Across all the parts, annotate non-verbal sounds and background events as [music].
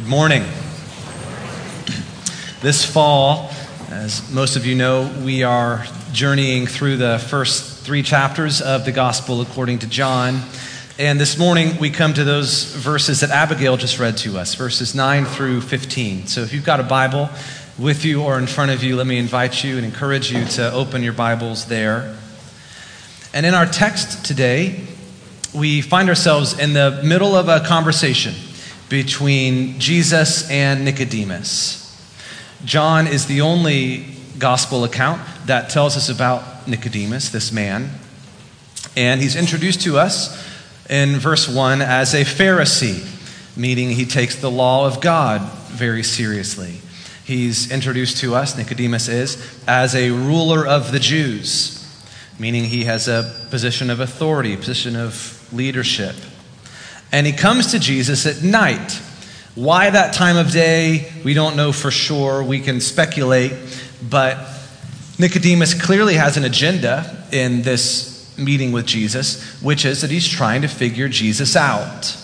Good morning. This fall, as most of you know, we are journeying through the first three chapters of the Gospel according to John. And this morning, we come to those verses that Abigail just read to us, verses 9 through 15. So if you've got a Bible with you or in front of you, let me invite you and encourage you to open your Bibles there. And in our text today, we find ourselves in the middle of a conversation between Jesus and Nicodemus. John is the only gospel account that tells us about Nicodemus, this man. And he's introduced to us in verse 1 as a Pharisee, meaning he takes the law of God very seriously. He's introduced to us, Nicodemus is, as a ruler of the Jews, meaning he has a position of authority, position of leadership. And he comes to Jesus at night. Why that time of day, we don't know for sure. We can speculate. But Nicodemus clearly has an agenda in this meeting with Jesus, which is that he's trying to figure Jesus out.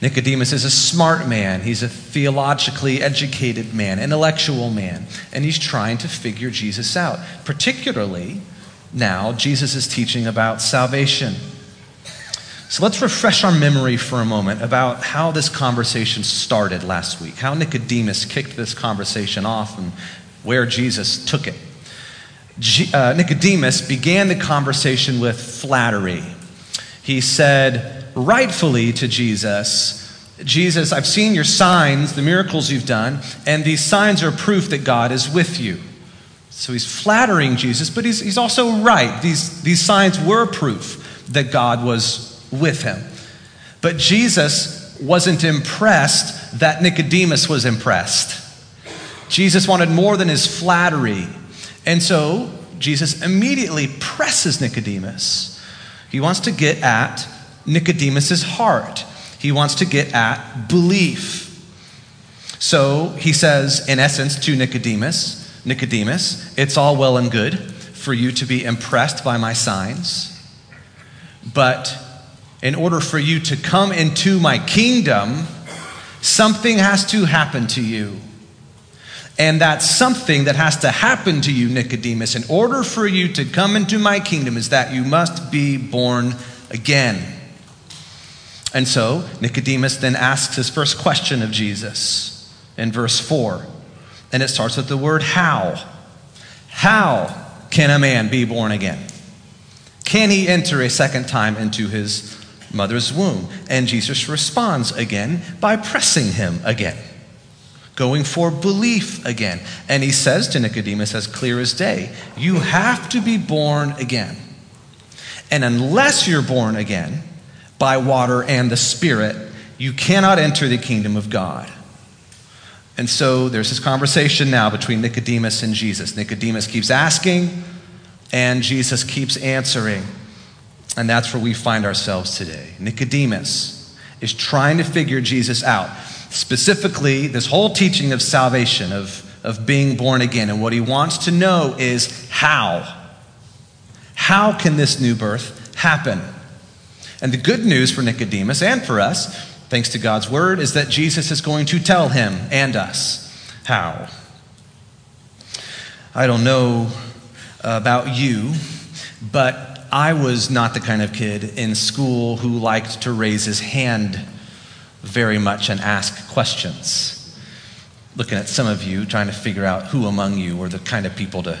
Nicodemus is a smart man. He's a theologically educated man, intellectual man, and he's trying to figure Jesus out. Particularly now, Jesus is teaching about salvation. So let's refresh our memory for a moment about how this conversation started last week, how Nicodemus kicked this conversation off, and where Jesus took it. G- uh, Nicodemus began the conversation with flattery. He said, rightfully to Jesus, Jesus, I've seen your signs, the miracles you've done, and these signs are proof that God is with you. So he's flattering Jesus, but he's, he's also right. These, these signs were proof that God was with him. But Jesus wasn't impressed that Nicodemus was impressed. Jesus wanted more than his flattery. And so Jesus immediately presses Nicodemus. He wants to get at Nicodemus's heart. He wants to get at belief. So he says, in essence, to Nicodemus, Nicodemus, it's all well and good for you to be impressed by my signs, but in order for you to come into my kingdom, something has to happen to you. And that something that has to happen to you, Nicodemus, in order for you to come into my kingdom, is that you must be born again. And so, Nicodemus then asks his first question of Jesus in verse 4. And it starts with the word how. How can a man be born again? Can he enter a second time into his mother's womb. And Jesus responds again by pressing him again, going for belief again. And he says to Nicodemus, as clear as day, You have to be born again. And unless you're born again by water and the Spirit, you cannot enter the kingdom of God. And so there's this conversation now between Nicodemus and Jesus. Nicodemus keeps asking, and Jesus keeps answering. And that's where we find ourselves today. Nicodemus is trying to figure Jesus out. Specifically, this whole teaching of salvation, of, of being born again. And what he wants to know is how. How can this new birth happen? And the good news for Nicodemus and for us, thanks to God's word, is that Jesus is going to tell him and us how. I don't know about you, but I was not the kind of kid in school who liked to raise his hand very much and ask questions. Looking at some of you, trying to figure out who among you were the kind of people to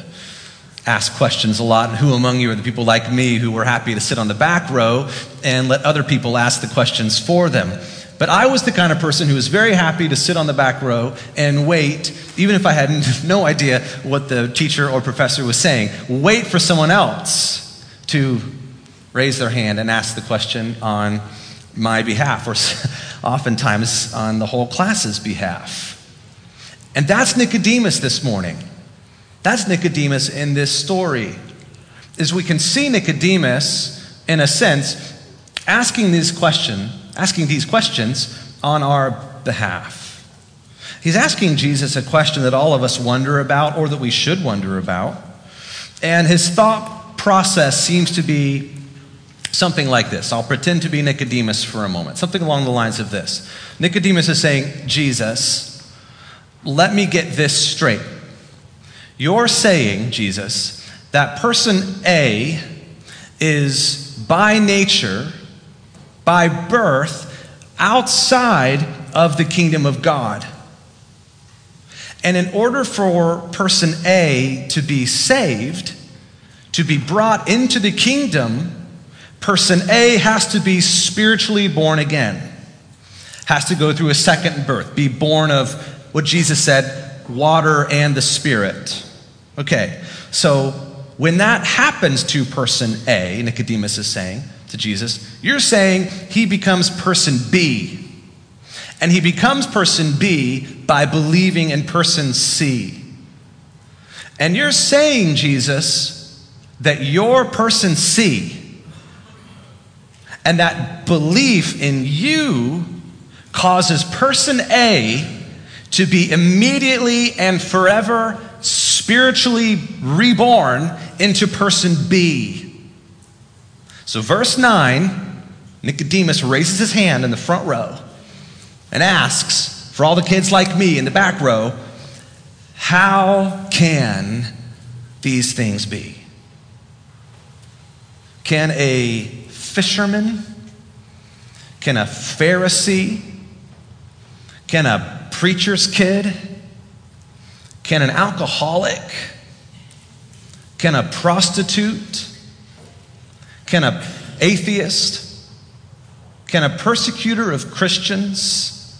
ask questions a lot, and who among you are the people like me who were happy to sit on the back row and let other people ask the questions for them. But I was the kind of person who was very happy to sit on the back row and wait, even if I had [laughs] no idea what the teacher or professor was saying, wait for someone else to raise their hand and ask the question on my behalf, or [laughs] oftentimes on the whole class's behalf. And that's Nicodemus this morning. That's Nicodemus in this story. Is we can see Nicodemus, in a sense, asking these question, asking these questions on our behalf. He's asking Jesus a question that all of us wonder about or that we should wonder about. And his thought process seems to be something like this. I'll pretend to be Nicodemus for a moment. Something along the lines of this. Nicodemus is saying, Jesus, let me get this straight. You're saying, Jesus, that person A is by nature, by birth, outside of the kingdom of God. And in order for person A to be saved, to be brought into the kingdom, person A has to be spiritually born again, has to go through a second birth, be born of what Jesus said, water and the Spirit. Okay, so when that happens to person A, Nicodemus is saying to Jesus, you're saying he becomes person B. And he becomes person B by believing in person C. And you're saying, Jesus, that your person C and that belief in you causes person A to be immediately and forever spiritually reborn into person B. So, verse 9, Nicodemus raises his hand in the front row and asks, for all the kids like me in the back row, how can these things be? Can a fisherman? Can a Pharisee? Can a preacher's kid? Can an alcoholic? Can a prostitute? Can a atheist? Can a persecutor of Christians?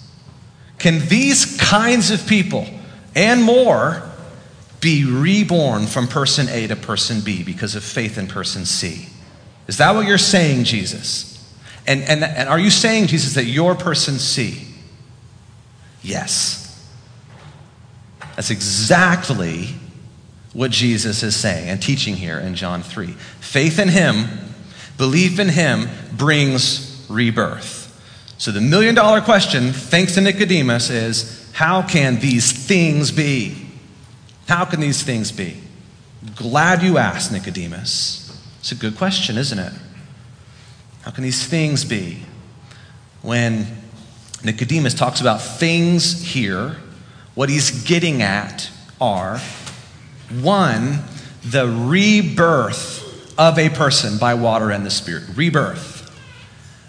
Can these kinds of people and more be reborn from person A to person B because of faith in person C? Is that what you're saying, Jesus? And, and, and are you saying, Jesus, that your person C? Yes. That's exactly what Jesus is saying and teaching here in John 3. Faith in Him, belief in Him brings rebirth. So the million dollar question, thanks to Nicodemus, is how can these things be? How can these things be? Glad you asked, Nicodemus. It's a good question, isn't it? How can these things be? When Nicodemus talks about things here, what he's getting at are one, the rebirth of a person by water and the Spirit. Rebirth.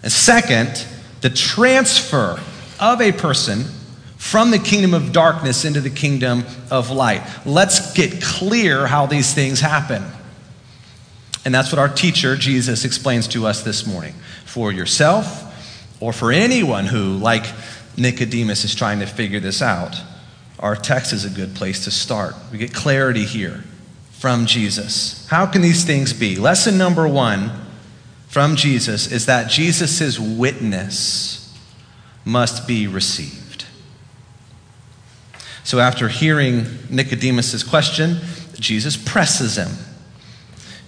And second, the transfer of a person from the kingdom of darkness into the kingdom of light. Let's get clear how these things happen. And that's what our teacher, Jesus, explains to us this morning. For yourself, or for anyone who, like Nicodemus, is trying to figure this out, our text is a good place to start. We get clarity here from Jesus. How can these things be? Lesson number one from Jesus is that Jesus' witness must be received. So, after hearing Nicodemus' question, Jesus presses him.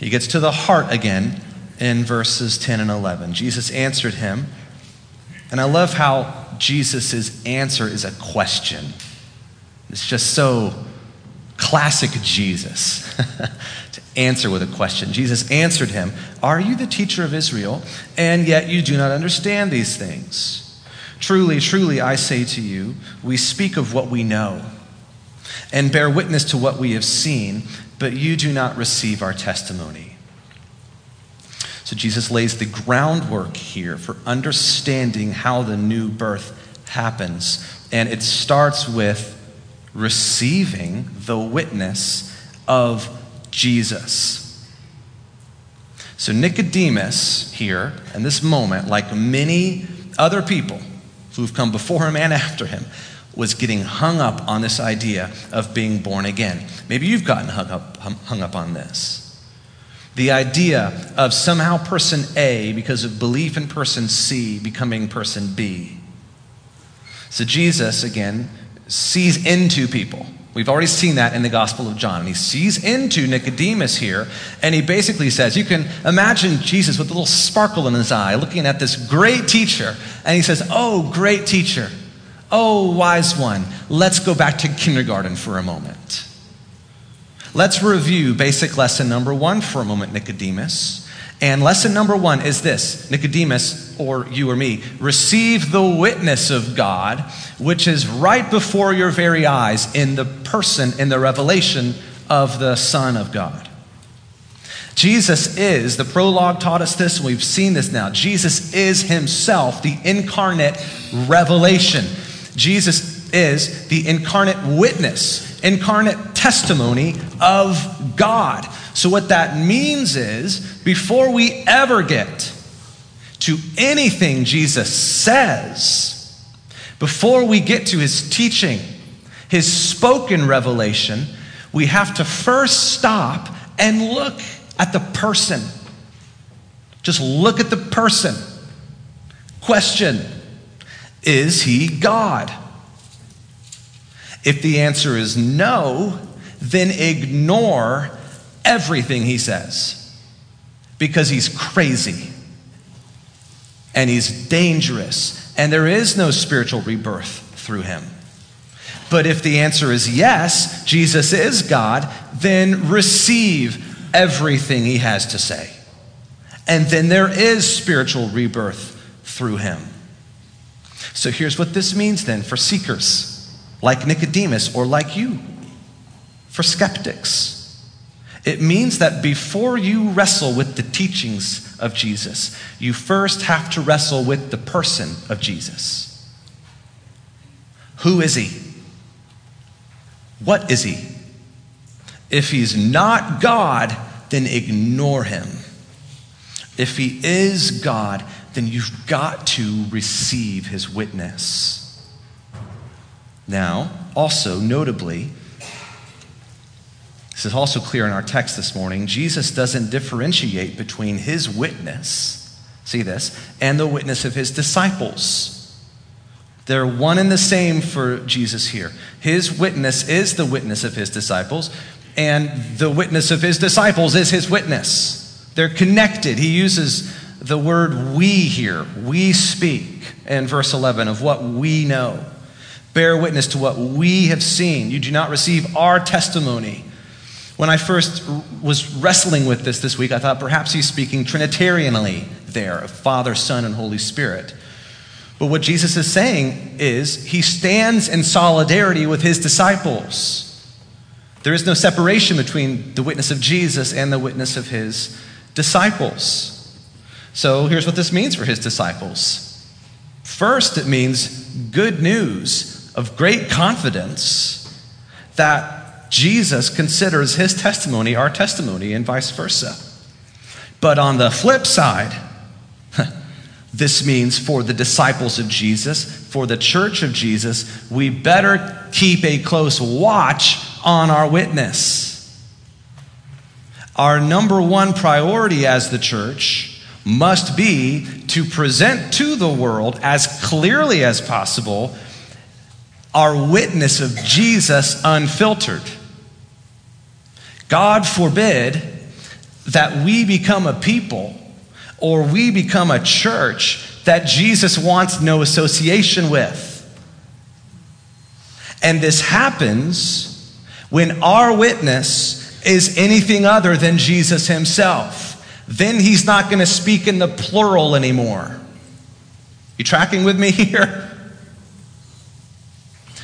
He gets to the heart again in verses 10 and 11. Jesus answered him, and I love how Jesus' answer is a question. It's just so classic Jesus [laughs] to answer with a question. Jesus answered him, Are you the teacher of Israel, and yet you do not understand these things? Truly, truly, I say to you, we speak of what we know and bear witness to what we have seen but you do not receive our testimony. So Jesus lays the groundwork here for understanding how the new birth happens. And it starts with receiving the witness of Jesus. So Nicodemus here, in this moment, like many other people who've come before him and after him, was getting hung up on this idea of being born again. Maybe you've gotten hung up, hung up on this. The idea of somehow person A, because of belief in person C, becoming person B. So Jesus, again, sees into people. We've already seen that in the Gospel of John. And he sees into Nicodemus here, and he basically says, You can imagine Jesus with a little sparkle in his eye, looking at this great teacher, and he says, Oh, great teacher. Oh, wise one, let's go back to kindergarten for a moment. Let's review basic lesson number one for a moment, Nicodemus. And lesson number one is this Nicodemus, or you or me, receive the witness of God, which is right before your very eyes in the person, in the revelation of the Son of God. Jesus is, the prologue taught us this, and we've seen this now. Jesus is himself the incarnate revelation. Jesus is the incarnate witness, incarnate testimony of God. So, what that means is, before we ever get to anything Jesus says, before we get to his teaching, his spoken revelation, we have to first stop and look at the person. Just look at the person. Question Is he God? If the answer is no, then ignore everything he says because he's crazy and he's dangerous and there is no spiritual rebirth through him. But if the answer is yes, Jesus is God, then receive everything he has to say. And then there is spiritual rebirth through him. So here's what this means then for seekers like Nicodemus or like you, for skeptics. It means that before you wrestle with the teachings of Jesus, you first have to wrestle with the person of Jesus. Who is he? What is he? If he's not God, then ignore him. If he is God, then you've got to receive his witness. Now, also, notably, this is also clear in our text this morning Jesus doesn't differentiate between his witness, see this, and the witness of his disciples. They're one and the same for Jesus here. His witness is the witness of his disciples, and the witness of his disciples is his witness. They're connected. He uses the word we here. We speak in verse 11 of what we know. Bear witness to what we have seen. You do not receive our testimony. When I first was wrestling with this this week, I thought perhaps he's speaking Trinitarianly there of Father, Son, and Holy Spirit. But what Jesus is saying is he stands in solidarity with his disciples. There is no separation between the witness of Jesus and the witness of his disciples. So here's what this means for his disciples. First, it means good news of great confidence that Jesus considers his testimony our testimony and vice versa. But on the flip side, [laughs] this means for the disciples of Jesus, for the church of Jesus, we better keep a close watch on our witness. Our number one priority as the church must be to present to the world as clearly as possible our witness of Jesus unfiltered. God forbid that we become a people or we become a church that Jesus wants no association with. And this happens when our witness is anything other than Jesus himself. Then he's not going to speak in the plural anymore. You tracking with me [laughs] here?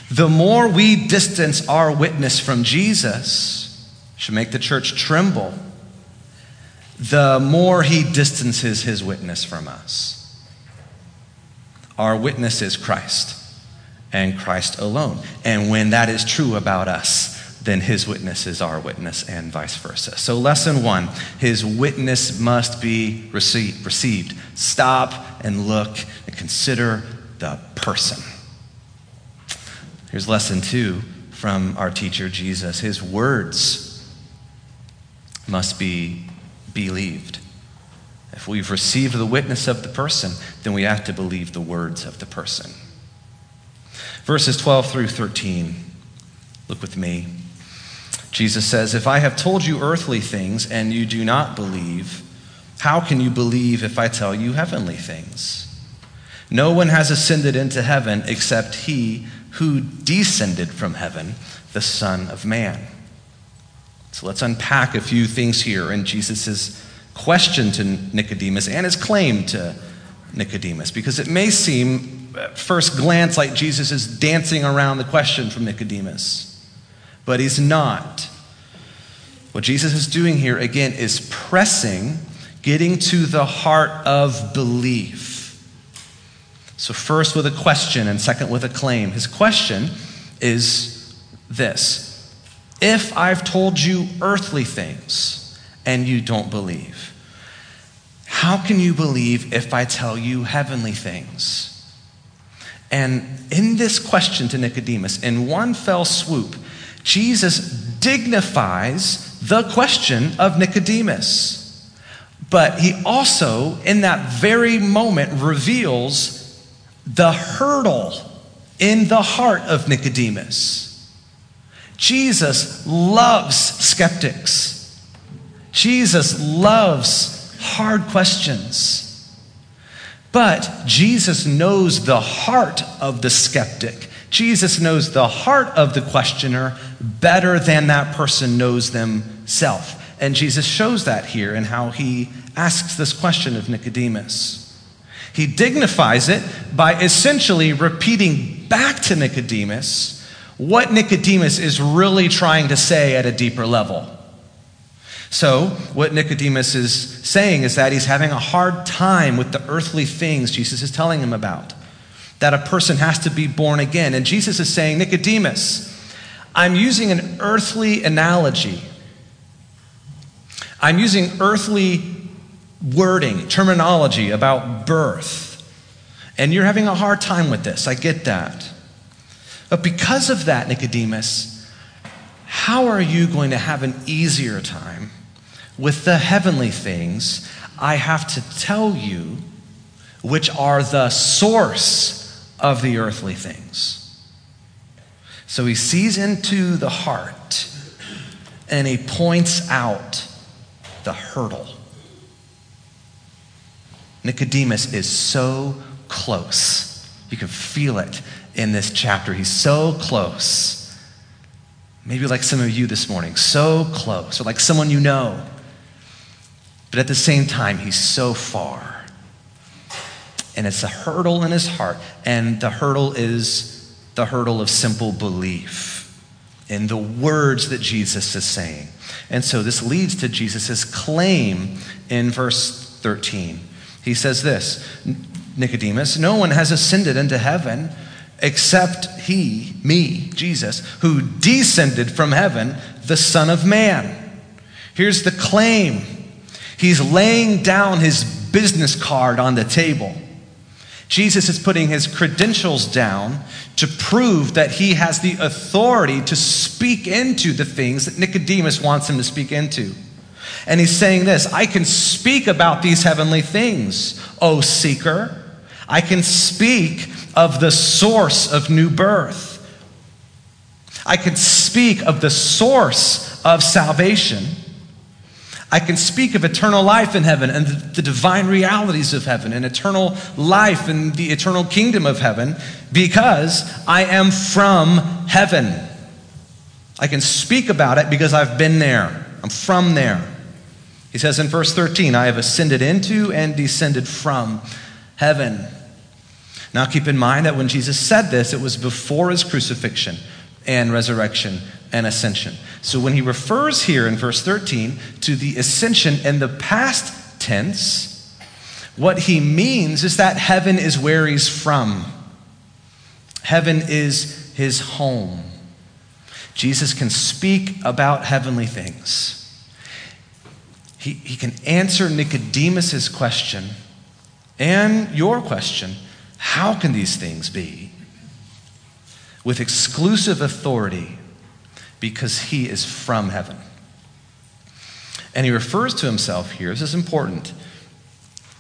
The more we distance our witness from Jesus, should make the church tremble, the more he distances his witness from us. Our witness is Christ and Christ alone. And when that is true about us, then his witness is our witness, and vice versa. So, lesson one his witness must be received. received. Stop and look and consider the person. Here's lesson two from our teacher Jesus his words must be believed. If we've received the witness of the person, then we have to believe the words of the person. Verses 12 through 13. Look with me. Jesus says, If I have told you earthly things and you do not believe, how can you believe if I tell you heavenly things? No one has ascended into heaven except he who descended from heaven, the Son of Man. So let's unpack a few things here in Jesus' question to Nicodemus and his claim to Nicodemus, because it may seem at first glance like Jesus is dancing around the question from Nicodemus, but he's not. What Jesus is doing here, again, is pressing, getting to the heart of belief. So, first with a question, and second with a claim. His question is this If I've told you earthly things and you don't believe, how can you believe if I tell you heavenly things? And in this question to Nicodemus, in one fell swoop, Jesus dignifies the question of Nicodemus. But he also, in that very moment, reveals the hurdle in the heart of Nicodemus. Jesus loves skeptics. Jesus loves hard questions. But Jesus knows the heart of the skeptic. Jesus knows the heart of the questioner better than that person knows themselves. And Jesus shows that here in how he asks this question of Nicodemus. He dignifies it by essentially repeating back to Nicodemus what Nicodemus is really trying to say at a deeper level. So, what Nicodemus is saying is that he's having a hard time with the earthly things Jesus is telling him about, that a person has to be born again. And Jesus is saying, Nicodemus, I'm using an earthly analogy. I'm using earthly wording, terminology about birth. And you're having a hard time with this. I get that. But because of that, Nicodemus, how are you going to have an easier time with the heavenly things I have to tell you, which are the source of the earthly things? So he sees into the heart and he points out the hurdle. Nicodemus is so close. You can feel it in this chapter. He's so close. Maybe like some of you this morning, so close, or like someone you know. But at the same time, he's so far. And it's a hurdle in his heart. And the hurdle is the hurdle of simple belief in the words that Jesus is saying. And so this leads to Jesus' claim in verse 13. He says this Nicodemus, no one has ascended into heaven except he, me, Jesus, who descended from heaven, the Son of Man. Here's the claim He's laying down his business card on the table. Jesus is putting his credentials down to prove that he has the authority to speak into the things that Nicodemus wants him to speak into. And he's saying this I can speak about these heavenly things, O seeker. I can speak of the source of new birth. I can speak of the source of salvation. I can speak of eternal life in heaven and the divine realities of heaven and eternal life in the eternal kingdom of heaven because I am from heaven. I can speak about it because I've been there. I'm from there. He says in verse 13, I have ascended into and descended from heaven. Now keep in mind that when Jesus said this, it was before his crucifixion and resurrection and ascension. So when he refers here in verse 13 to the ascension in the past tense, what he means is that heaven is where he's from. Heaven is his home. Jesus can speak about heavenly things. He, he can answer Nicodemus's question and your question how can these things be? With exclusive authority because he is from heaven. And he refers to himself here, this is important,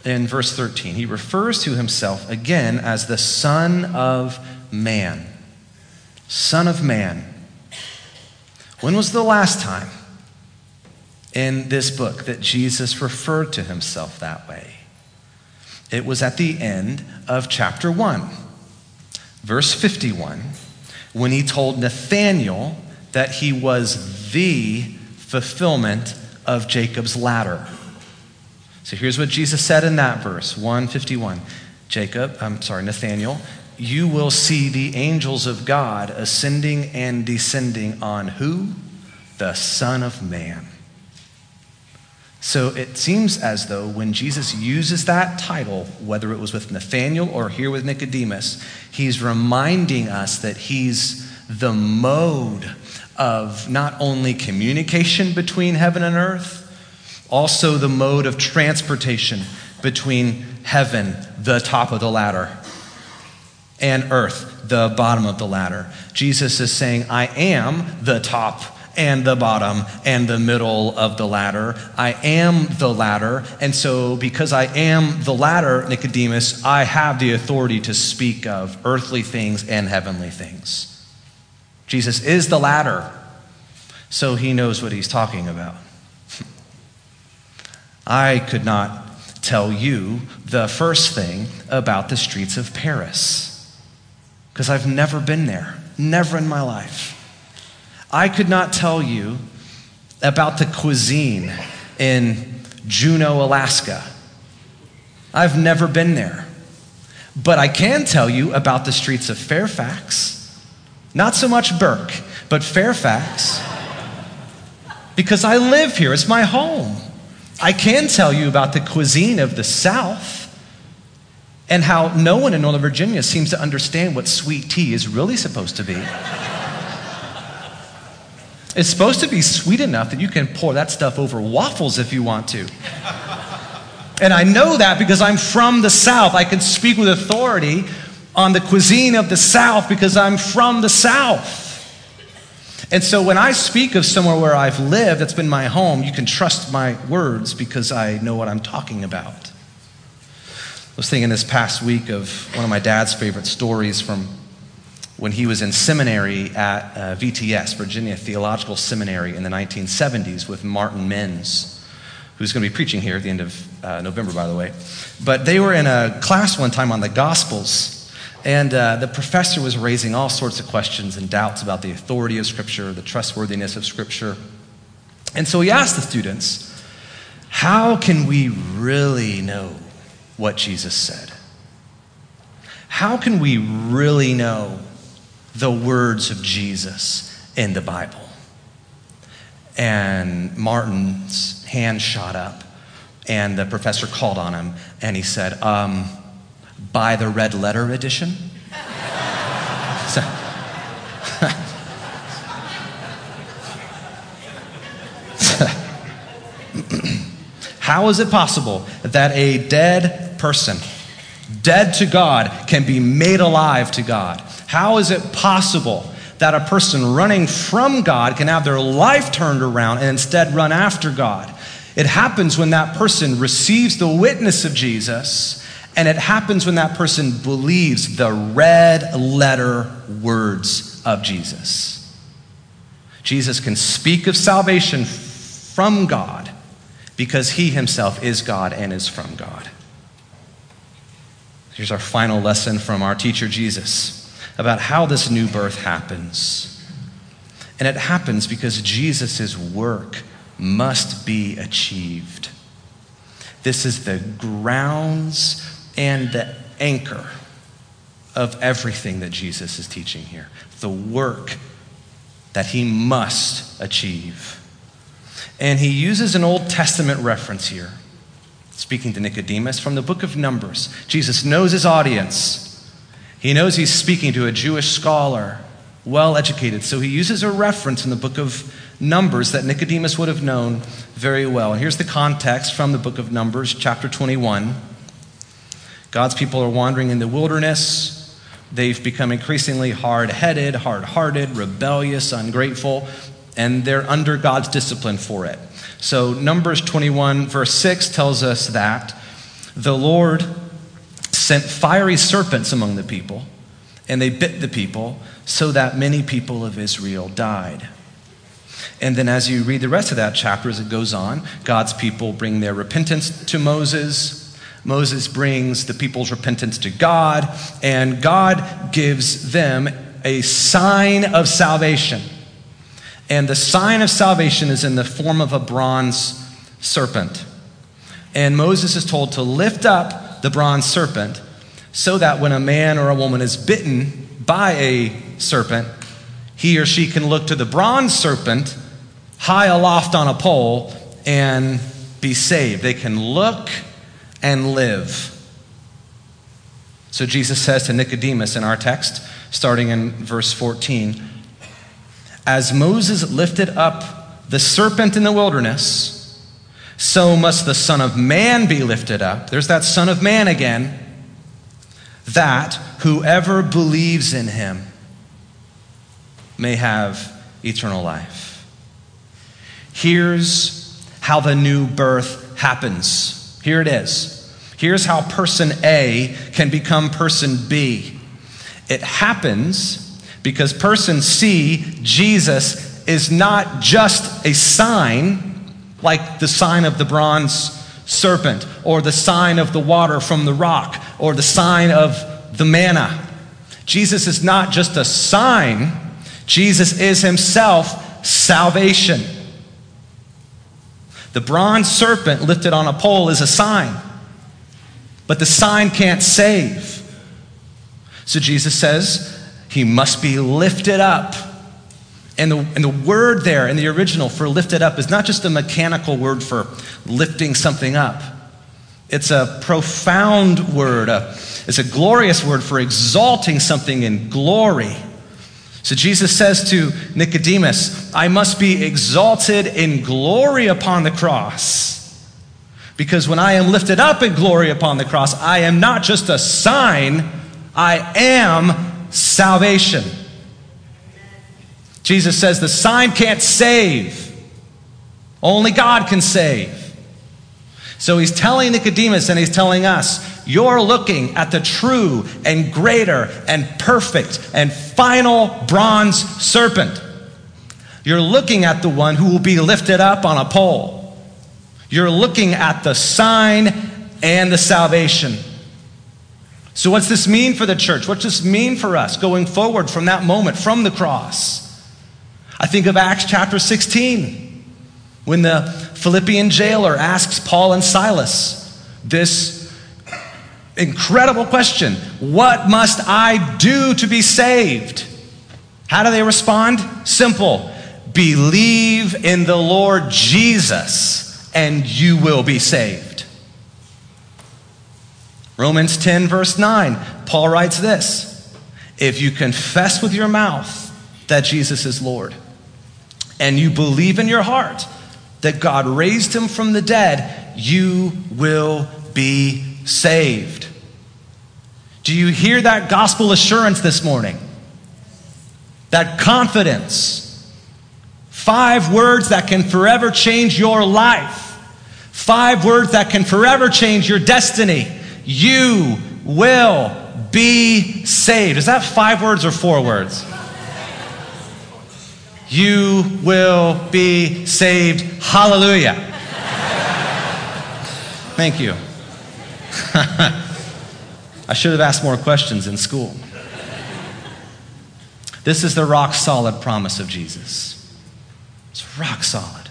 in verse 13. He refers to himself again as the Son of Man. Son of Man. When was the last time in this book that Jesus referred to himself that way. It was at the end of chapter 1, verse 51, when he told Nathanael that he was the fulfillment of Jacob's ladder. So here's what Jesus said in that verse 151 Jacob, I'm sorry, Nathaniel, you will see the angels of God ascending and descending on who? The Son of Man. So it seems as though when Jesus uses that title, whether it was with Nathaniel or here with Nicodemus, he's reminding us that he's the mode of not only communication between heaven and earth, also the mode of transportation between heaven, the top of the ladder, and earth, the bottom of the ladder. Jesus is saying, I am the top and the bottom and the middle of the ladder. I am the ladder. And so, because I am the ladder, Nicodemus, I have the authority to speak of earthly things and heavenly things. Jesus is the ladder, so he knows what he's talking about. [laughs] I could not tell you the first thing about the streets of Paris because I've never been there, never in my life. I could not tell you about the cuisine in Juneau, Alaska. I've never been there. But I can tell you about the streets of Fairfax. Not so much Burke, but Fairfax. Because I live here, it's my home. I can tell you about the cuisine of the South and how no one in Northern Virginia seems to understand what sweet tea is really supposed to be. it's supposed to be sweet enough that you can pour that stuff over waffles if you want to. And I know that because I'm from the South. I can speak with authority on the cuisine of the South because I'm from the South. And so when I speak of somewhere where I've lived, that's been my home, you can trust my words because I know what I'm talking about. I was thinking this past week of one of my dad's favorite stories from when he was in seminary at uh, VTS, Virginia Theological Seminary, in the 1970s with Martyn Minns, who's going to be preaching here at the end of uh, November, by the way. But they were in a class one time on the Gospels. And uh, the professor was raising all sorts of questions and doubts about the authority of Scripture, the trustworthiness of Scripture. And so he asked the students, How can we really know what Jesus said? How can we really know the words of Jesus in the Bible? And Martyn's hand shot up, and the professor called on him, and he said, um, buy the red letter edition. so, How is it possible that a dead person, dead to God, can be made alive to God? How is it possible that a person running from God can have their life turned around and instead run after God? It happens when that person receives the witness of Jesus and it happens when that person believes the red letter words of Jesus. Jesus can speak of salvation from God because he himself is God and is from God. Here's our final lesson from our teacher Jesus about how this new birth happens. And it happens because Jesus' work must be achieved. This is the grounds and the anchor of everything that Jesus is teaching here the work that he must achieve. And he uses an Old Testament reference here, speaking to Nicodemus from the book of Numbers. Jesus knows his audience, he knows he's speaking to a Jewish scholar, well educated. So he uses a reference in the book of Numbers that Nicodemus would have known very well. And here's the context from the book of Numbers, chapter 21. God's people are wandering in the wilderness. They've become increasingly hard headed, hard hearted, rebellious, ungrateful, and they're under God's discipline for it. So, Numbers 21, verse 6 tells us that the Lord sent fiery serpents among the people, and they bit the people, so that many people of Israel died. And then, as you read the rest of that chapter, as it goes on, God's people bring their repentance to Moses. Moses brings the people's repentance to God, and God gives them a sign of salvation. And the sign of salvation is in the form of a bronze serpent. And Moses is told to lift up the bronze serpent so that when a man or a woman is bitten by a serpent, he or she can look to the bronze serpent high aloft on a pole and be saved. They can look and live. So Jesus says to Nicodemus in our text, starting in verse 14, As Moses lifted up the serpent in the wilderness, so must the Son of Man be lifted up. There's that Son of Man again. That whoever believes in him may have eternal life. Here's how the new birth happens. Here it is. Here's how person A can become person B. It happens because person C, Jesus, is not just a sign like the sign of the bronze serpent, or the sign of the water from the rock, or the sign of the manna. Jesus is not just a sign, Jesus is himself salvation. The bronze serpent lifted on a pole is a sign, but the sign can't save. So Jesus says he must be lifted up and the, and the word there in the original for lifted up is not just a mechanical word for lifting something up, it's a profound word. A, it's a glorious word for exalting something in glory. So Jesus says to Nicodemus, I must be exalted in glory upon the cross. Because when I am lifted up in glory upon the cross, I am not just a sign, I am salvation. Jesus says the sign can't save, only God can save. So he's telling Nicodemus and he's telling us, you're looking at the true and greater and perfect and final bronze serpent. You're looking at the one who will be lifted up on a pole. You're looking at the sign and the salvation. So, what's this mean for the church? What's this mean for us going forward from that moment, from the cross? I think of Acts chapter 16 when the Philippian jailer asks Paul and Silas this incredible question What must I do to be saved? How do they respond? Simple believe in the Lord Jesus, and you will be saved. Romans 10, verse 9, Paul writes this If you confess with your mouth that Jesus is Lord, and you believe in your heart that God raised him from the dead, you will be saved. Do you hear that gospel assurance this morning? That confidence. Five words that can forever change your life. Five words that can forever change your destiny. You will be saved. Is that five words or four words? You will be saved. Hallelujah. Thank you. [laughs] I should have asked more questions in school. This is the rock solid promise of Jesus. It's rock solid.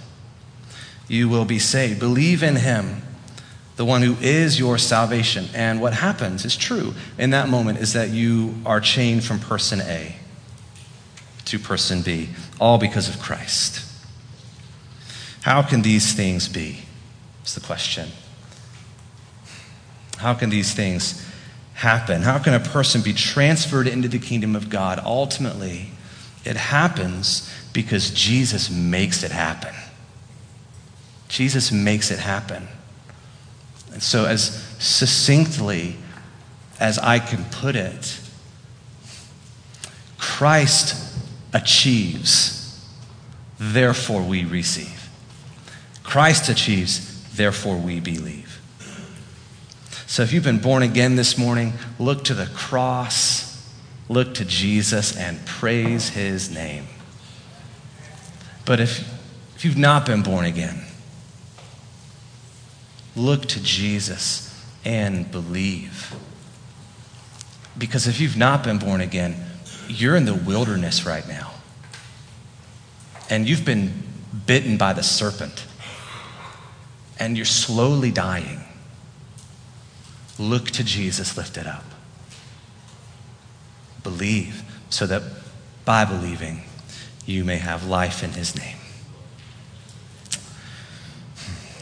You will be saved. Believe in him, the one who is your salvation. And what happens is true in that moment is that you are chained from person A to person B, all because of Christ. How can these things be? Is the question. How can these things happen? How can a person be transferred into the kingdom of God? Ultimately, it happens because Jesus makes it happen. Jesus makes it happen. And so, as succinctly as I can put it, Christ achieves, therefore we receive. Christ achieves, therefore we believe. So if you've been born again this morning, look to the cross, look to Jesus, and praise his name. But if, if you've not been born again, look to Jesus and believe. Because if you've not been born again, you're in the wilderness right now. And you've been bitten by the serpent. and you're slowly dying, look to Jesus lifted up. Believe so that by believing, you may have life in his name.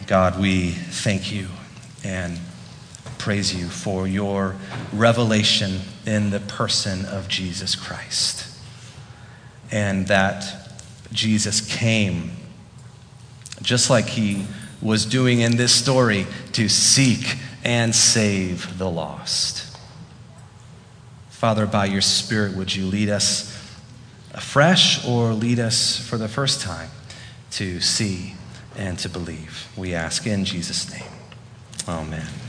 God, we thank you and praise you for your revelation in the person of Jesus Christ. And that Jesus came, just like he was doing in this story, to seek and save the lost. Father, by your Spirit, would you lead us afresh or lead us for the first time to see and to believe? We ask in Jesus' name. Amen.